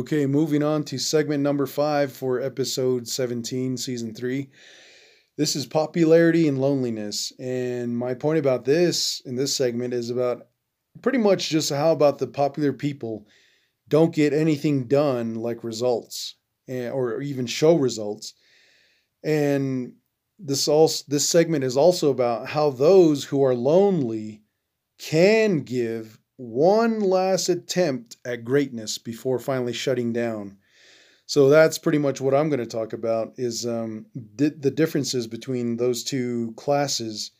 Okay, moving on to segment number five for episode 17, season three. This is popularity and loneliness. And my point about this in this segment is about pretty much just how about the popular people don't get anything done like results eh, or even show results. And this also this segment is also about how those who are lonely can give one last attempt at greatness before finally shutting down. So that's pretty much what I'm going to talk about is um, di- the differences between those two classes.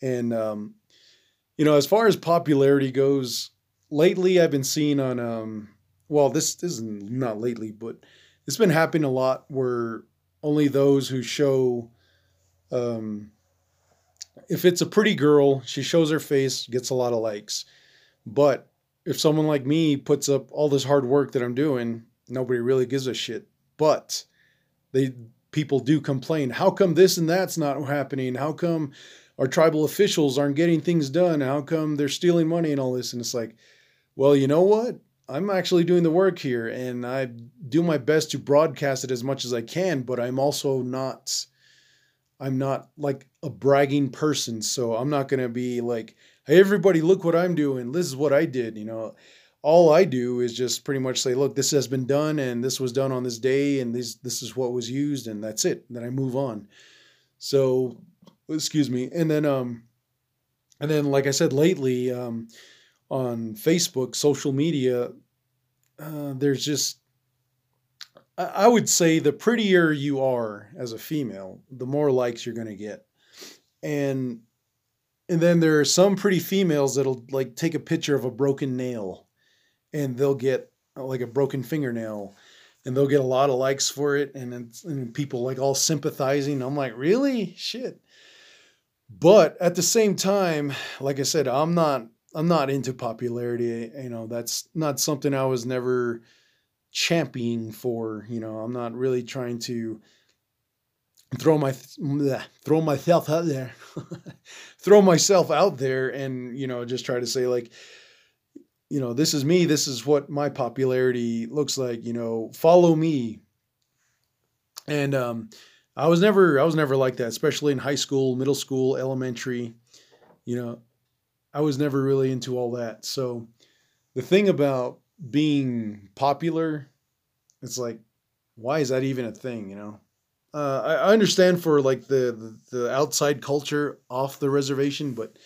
And um, you know, as far as popularity goes, lately I've been seeing on um, well, this, this is not lately, but it's been happening a lot where only those who show um, if it's a pretty girl, she shows her face, gets a lot of likes. But if someone like me puts up all this hard work that I'm doing, nobody really gives a shit. But they people do complain. How come this and that's not happening? How come our tribal officials aren't getting things done? How come they're stealing money and all this? And it's like, well, you know what? I'm actually doing the work here and I do my best to broadcast it as much as I can, but I'm also not I'm not like a bragging person, so I'm not going to be like, "Hey everybody, look what I'm doing. This is what I did," you know. All I do is just pretty much say, "Look, this has been done and this was done on this day and this this is what was used and that's it." Then I move on. So, excuse me. And then um and then like I said lately um on Facebook, social media, uh, there's just I would say the prettier you are as a female, the more likes you're going to get. And and then there are some pretty females that'll like take a picture of a broken nail and they'll get uh, like a broken fingernail and they'll get a lot of likes for it and, and people like all sympathizing. I'm like, "Really? Shit." But at the same time, like I said, I'm not I'm not into popularity, you know, that's not something I was never championing for. You know, I'm not really trying to throw my throw myself out there, throw myself out there, and you know, just try to say like, you know, this is me. This is what my popularity looks like. You know, follow me. And um, I was never I was never like that, especially in high school, middle school, elementary. You know, I was never really into all that. So the thing about being popular, it's like, why is that even a thing? You know, uh, I, I understand for like the, the the outside culture off the reservation, but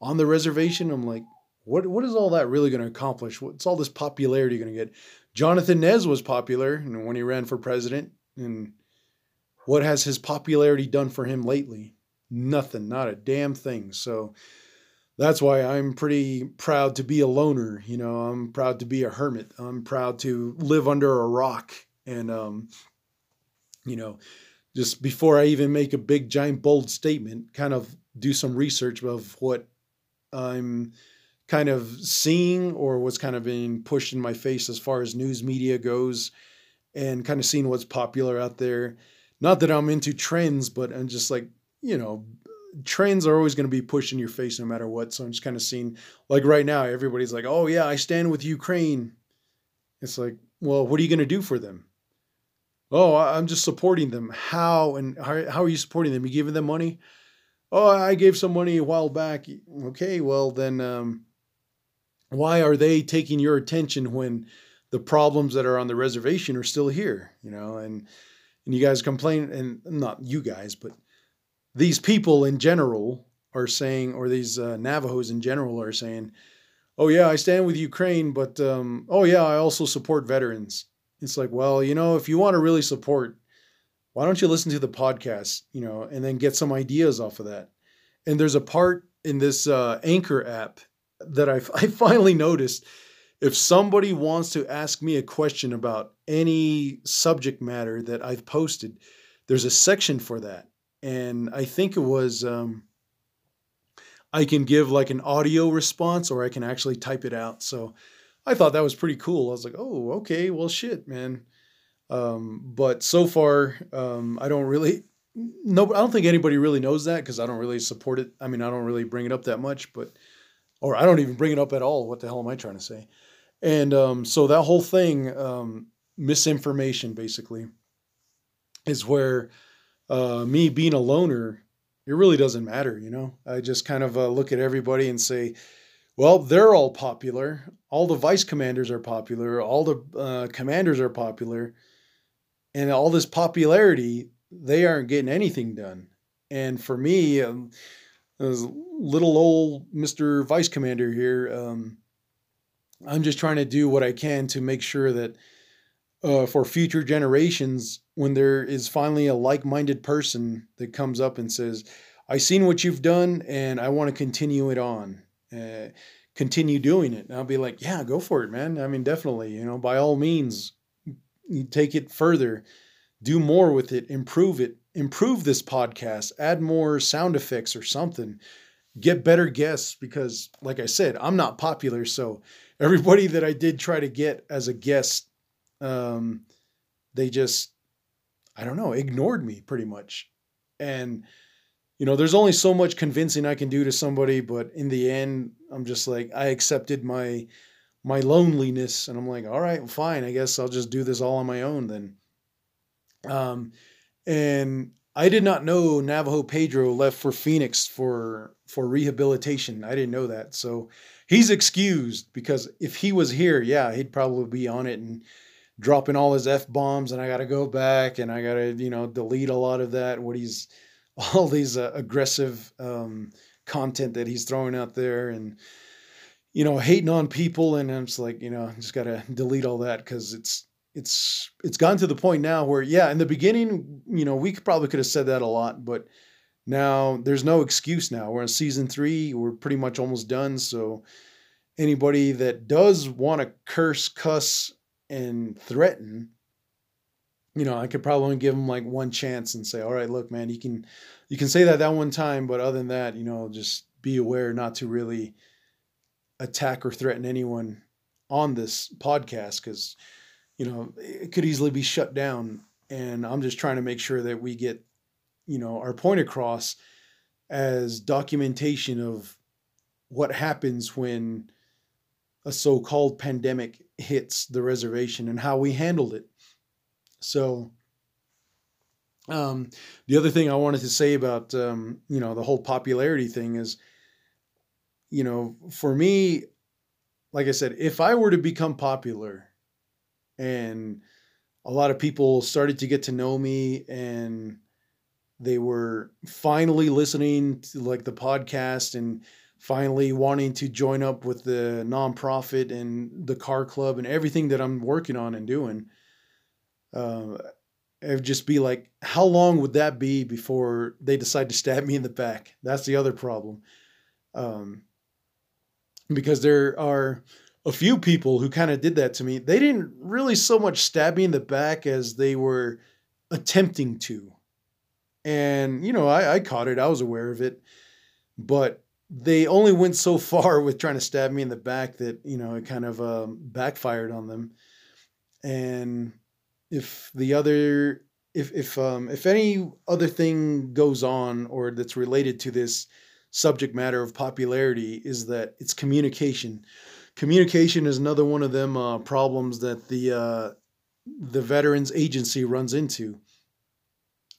on the reservation, I'm like, what what is all that really going to accomplish? What's all this popularity going to get? Jonathan Nez was popular know, when he ran for president, and what has his popularity done for him lately? Nothing, not a damn thing. So that's why I'm pretty proud to be a loner. You know, I'm proud to be a hermit. I'm proud to live under a rock. And, um, you know, just before I even make a big, giant, bold statement, kind of do some research of what I'm kind of seeing or what's kind of being pushed in my face as far as news media goes and kind of seeing what's popular out there. Not that I'm into trends, but I'm just like, you know, trends are always going to be pushed in your face no matter what. So I'm just kind of seeing, like right now, everybody's like, oh, yeah, I stand with Ukraine. It's like, well, what are you going to do for them? Oh, I'm just supporting them. How and how, how are you supporting them? You giving them money? Oh, I gave some money a while back. Okay, well, then um, why are they taking your attention when the problems that are on the reservation are still here? You know, and and you guys complain, and not you guys, but these people in general are saying, or these uh, Navajos in general are saying, oh, yeah, I stand with Ukraine, but um, oh, yeah, I also support veterans. It's like, well, you know, if you want to really support, why don't you listen to the podcast, you know, and then get some ideas off of that? And there's a part in this uh, Anchor app that I, I finally noticed. If somebody wants to ask me a question about any subject matter that I've posted, there's a section for that and I think it was um, I can give like an audio response or I can actually type it out. So I thought that was pretty cool. I was like, oh, okay, well, shit, man. Um, but so far, um, I don't really no, I don't think anybody really knows that because I don't really support it. I mean, I don't really bring it up that much, but or I don't even bring it up at all. What the hell am I trying to say? And um, so that whole thing, um, misinformation basically is where uh, me being a loner, it really doesn't matter, you know. I just kind of uh, look at everybody and say, well, they're all popular. All the vice commanders are popular. All the uh, commanders are popular, and all this popularity, they aren't getting anything done. And for me, um, little old Mister Vice Commander here, um, I'm just trying to do what I can to make sure that uh, for future generations, when there is finally a like minded person that comes up and says, "I've seen what you've done and I want to continue it on. Uh, continue doing it. And I'll be like, yeah, go for it, man. I mean, definitely, you know, by all means, take it further, do more with it, improve it, improve this podcast, add more sound effects or something, get better guests because, like I said, I'm not popular. So everybody that I did try to get as a guest um, they just, I don't know, ignored me pretty much. And, you know, there's only so much convincing I can do to somebody, but in the end, I'm just like, I accepted my, my loneliness and I'm like, all right, fine. I guess I'll just do this all on my own then. Um, and I did not know Navajo Pedro left for Phoenix for for rehabilitation. I didn't know that. So he's excused because if he was here, yeah, he'd probably be on it and dropping all his f bombs, and I got to go back and I got to you know delete a lot of that. What he's all these uh, aggressive um, content that he's throwing out there, and you know hating on people, and I'm just like you know just got to delete all that because it's it's it's gotten to the point now where yeah in the beginning you know we probably could have said that a lot but now there's no excuse now. We're in season three. We're pretty much almost done. So anybody that does want to curse cuss and threaten, you know, I could probably give him like one chance and say, all right, look, man, you can, you can say that that one time, but other than that, you know, just be aware not to really attack or threaten anyone on this podcast because, you know, it could easily be shut down. And I'm just trying to make sure that we get, you know, our point across as documentation of what happens when a so-called pandemic hits the reservation and how we handled it. So, um, the other thing I wanted to say about um, you know the whole popularity thing is, you know, for me, like I said, if I were to become popular, and a lot of people started to get to know me and they were finally listening to like the podcast and finally wanting to join up with the nonprofit and the car club and everything that I'm working on and doing. Uh, it'd just be like, how long would that be before they decide to stab me in the back? That's the other problem. Um, because there are a few people who kind of did that to me. They didn't really so much stab me in the back as they were attempting to. And, you know, I, I caught it, I was aware of it. But they only went so far with trying to stab me in the back that you know it kind of um, backfired on them. And if the other, if if um, if any other thing goes on or that's related to this subject matter of popularity, is that it's communication. Communication is another one of them uh, problems that the uh, the Veterans Agency runs into,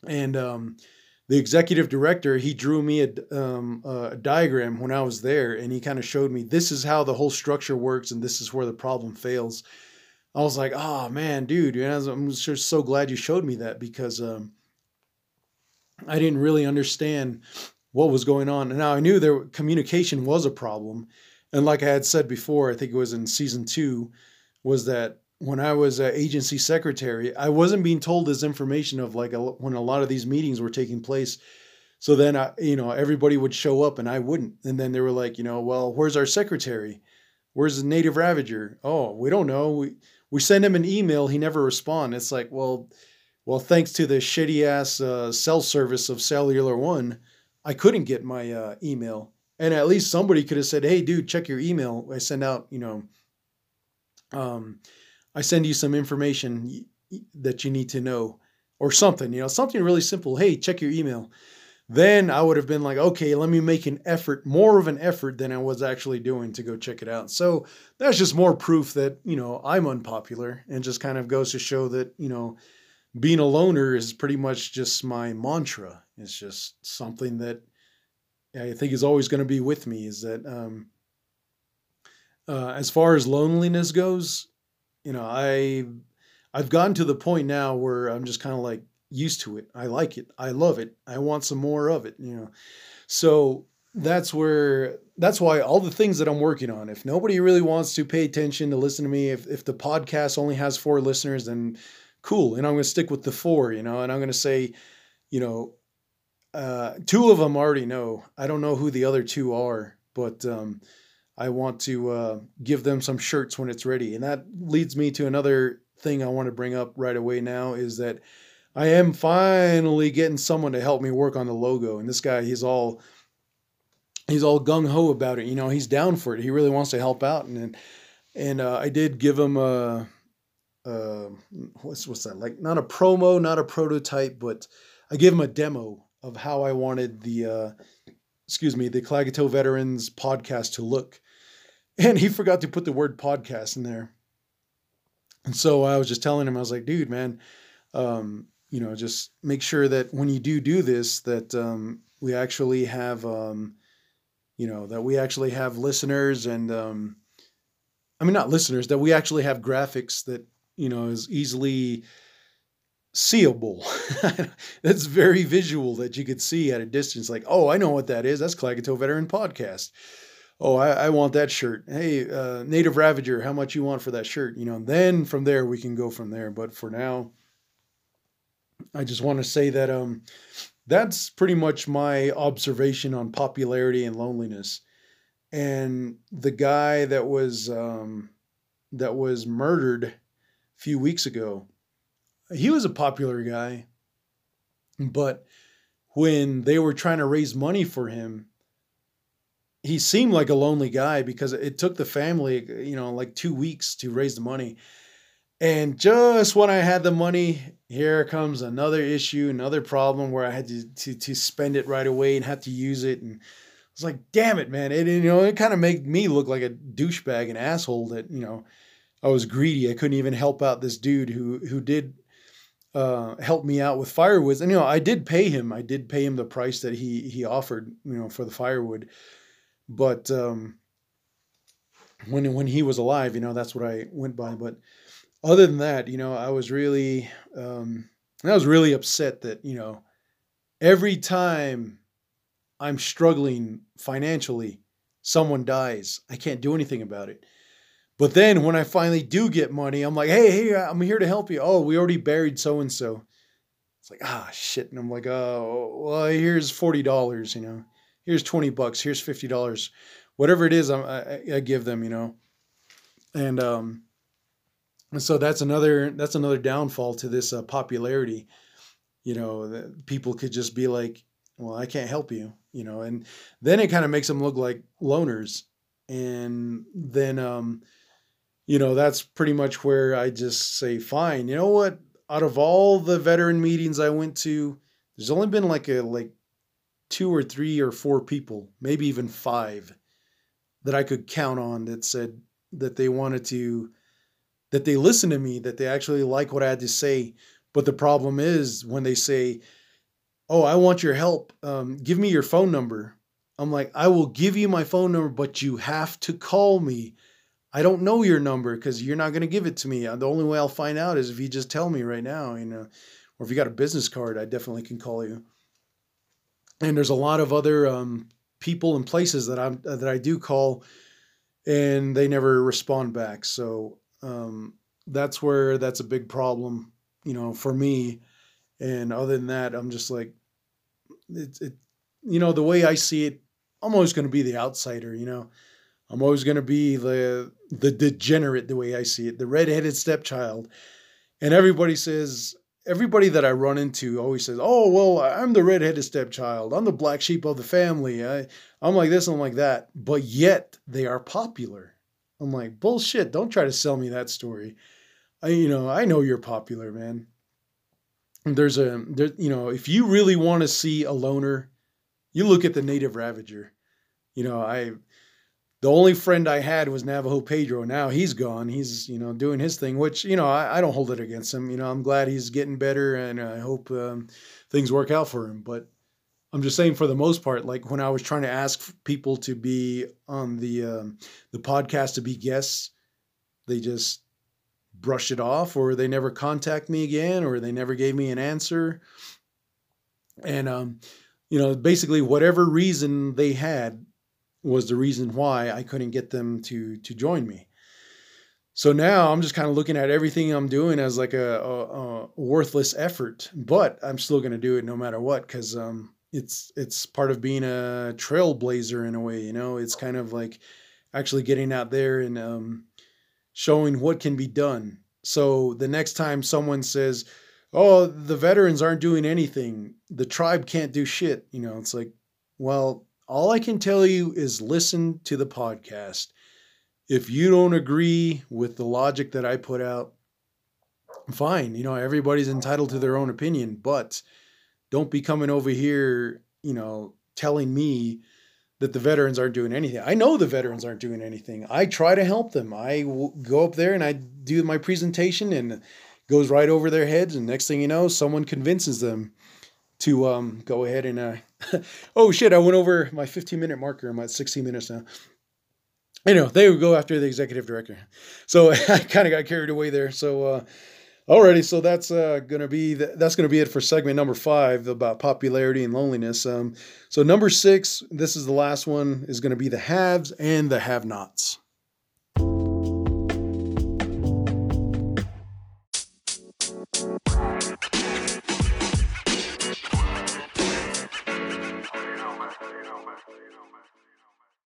and um, the executive director he drew me a, um, a diagram when i was there and he kind of showed me this is how the whole structure works and this is where the problem fails i was like oh man dude i'm just so glad you showed me that because um, i didn't really understand what was going on and now i knew there communication was a problem and like i had said before i think it was in season two was that when I was uh, agency secretary, I wasn't being told this information of like a, when a lot of these meetings were taking place. So then, I, you know, everybody would show up and I wouldn't. And then they were like, you know, well, where's our secretary? Where's the native ravager? Oh, we don't know. We we send him an email, he never responds. It's like, well, well, thanks to the shitty ass uh, cell service of Cellular One, I couldn't get my uh, email. And at least somebody could have said, hey, dude, check your email. I send out, you know, um, I send you some information that you need to know or something, you know, something really simple. Hey, check your email. Then I would have been like, okay, let me make an effort, more of an effort than I was actually doing to go check it out. So that's just more proof that, you know, I'm unpopular and just kind of goes to show that, you know, being a loner is pretty much just my mantra. It's just something that I think is always going to be with me is that, um, uh, as far as loneliness goes, you know, I, I've gotten to the point now where I'm just kind of like, used to it. I like it. I love it. I want some more of it, you know. So that's where that's why all the things that I'm working on, if nobody really wants to pay attention to listen to me, if if the podcast only has four listeners, then cool. And I'm gonna stick with the four, you know, and I'm gonna say, you know, uh, two of them already know. I don't know who the other two are, but um, I want to uh, give them some shirts when it's ready. And that leads me to another thing I want to bring up right away now is that I am finally getting someone to help me work on the logo. And this guy, he's all he's all gung ho about it. You know, he's down for it. He really wants to help out. And and uh, I did give him a, a what's what's that like? Not a promo, not a prototype, but I gave him a demo of how I wanted the uh, excuse me the Klagetoh Veterans podcast to look. And he forgot to put the word podcast in there. And so I was just telling him, I was like, dude, man, um, you know, just make sure that when you do do this, that um, we actually have, um, you know, that we actually have listeners and, um, I mean, not listeners, that we actually have graphics that, you know, is easily seeable. That's very visual that you could see at a distance. Like, oh, I know what that is. That's Klagetoh Veteran Podcast. Oh, I, I want that shirt. Hey, uh, Native Ravager, how much you want for that shirt? You know, then from there we can go from there. But for now, I just want to say that um, that's pretty much my observation on popularity and loneliness. And the guy that was um, that was murdered a few weeks ago, he was a popular guy, but when they were trying to raise money for him, he seemed like a lonely guy because it took the family, you know, like two weeks to raise the money. And just when I had the money, here comes another issue, another problem where I had to, to, to spend it right away and had to use it. And I was like, damn it, man. It, you know, it kind of made me look like a douchebag, an asshole that, you know, I was greedy. I couldn't even help out this dude who, who did uh, help me out with firewood. And, you know, I did pay him. I did pay him the price that he, he offered, you know, for the firewood. But, um, when, when he was alive, you know, that's what I went by. But, other than that, you know, I was really, um, I was really upset that, you know, every time I'm struggling financially, someone dies. I can't do anything about it. But then when I finally do get money, I'm like, hey, hey, I'm here to help you. Oh, we already buried so and so. It's like, ah, shit. And I'm like, oh, well, here's $40, you know, here's 20 bucks, here's $50, whatever it is, I, I, I give them, you know. And, um, and so that's another that's another downfall to this uh, popularity. You know, people could just be like, "Well, I can't help you," you know, and then it kind of makes them look like loners. And then, um, you know, that's pretty much where I just say, "Fine." You know what? Out of all the veteran meetings I went to, there's only been like a like two or three or four people, maybe even five, that I could count on that said that they wanted to that they listen to me, that they actually like what I had to say. But the problem is when they say, Oh, I want your help. Um, give me your phone number. I'm like, I will give you my phone number, but you have to call me. I don't know your number because you're not going to give it to me. The only way I'll find out is if you just tell me right now, you know, or if you got a business card, I definitely can call you. And there's a lot of other um, people and places that I'm that I do call, and they never respond back. So um, that's where that's a big problem, you know, for me. And other than that, I'm just like, it's it, you know, the way I see it, I'm always going to be the outsider, you know. I'm always going to be the the degenerate the way I see it, the redheaded stepchild. And everybody says, everybody that I run into always says, "Oh, well, I'm the redheaded stepchild. I'm the black sheep of the family. I, I'm like this, I'm like that." But yet they are popular. I'm like, bullshit. Don't try to sell me that story. I, you know, I know you're popular, man. There's a, there, you know, if you really want to see a loner you look at the native ravager. You know, I the only friend I had was Navajo Pedro. Now he's gone. He's you know doing his thing, which you know I, I don't hold it against him. You know, I'm glad he's getting better, and I hope um, things work out for him. But I'm just saying, for the most part, like when I was trying to ask people to be on the um, the podcast to be guests, they just brush it off, or they never contact me again, or they never gave me an answer. And um, you know, basically, whatever reason they had was the reason why I couldn't get them to to join me. So now I'm just kind of looking at everything I'm doing as like a, a, a worthless effort, but I'm still going to do it no matter what because um, it's it's part of being a trailblazer in a way. You know, it's kind of like actually getting out there and um, showing what can be done. So the next time someone says, "Oh, the veterans aren't doing anything. The tribe can't do shit," you know, it's like, well, all I can tell you is listen to the podcast. If you don't agree with the logic that I put out, fine. You know, everybody's entitled to their own opinion, but don't be coming over here, you know, telling me that the veterans aren't doing anything. I know the veterans aren't doing anything. I try to help them. I go up there and I do my presentation and goes right over their heads and next thing you know, someone convinces them to um, go ahead and uh, oh shit, I went over my 15 minute marker. I'm at 16 minutes now. You know, they would go after the executive director. So I kind of got carried away there. So, uh, alrighty, so that's uh, gonna be the, that's gonna be it for segment number five about popularity and loneliness. Um, so number six, this is the last one, is gonna be the haves and the have-nots.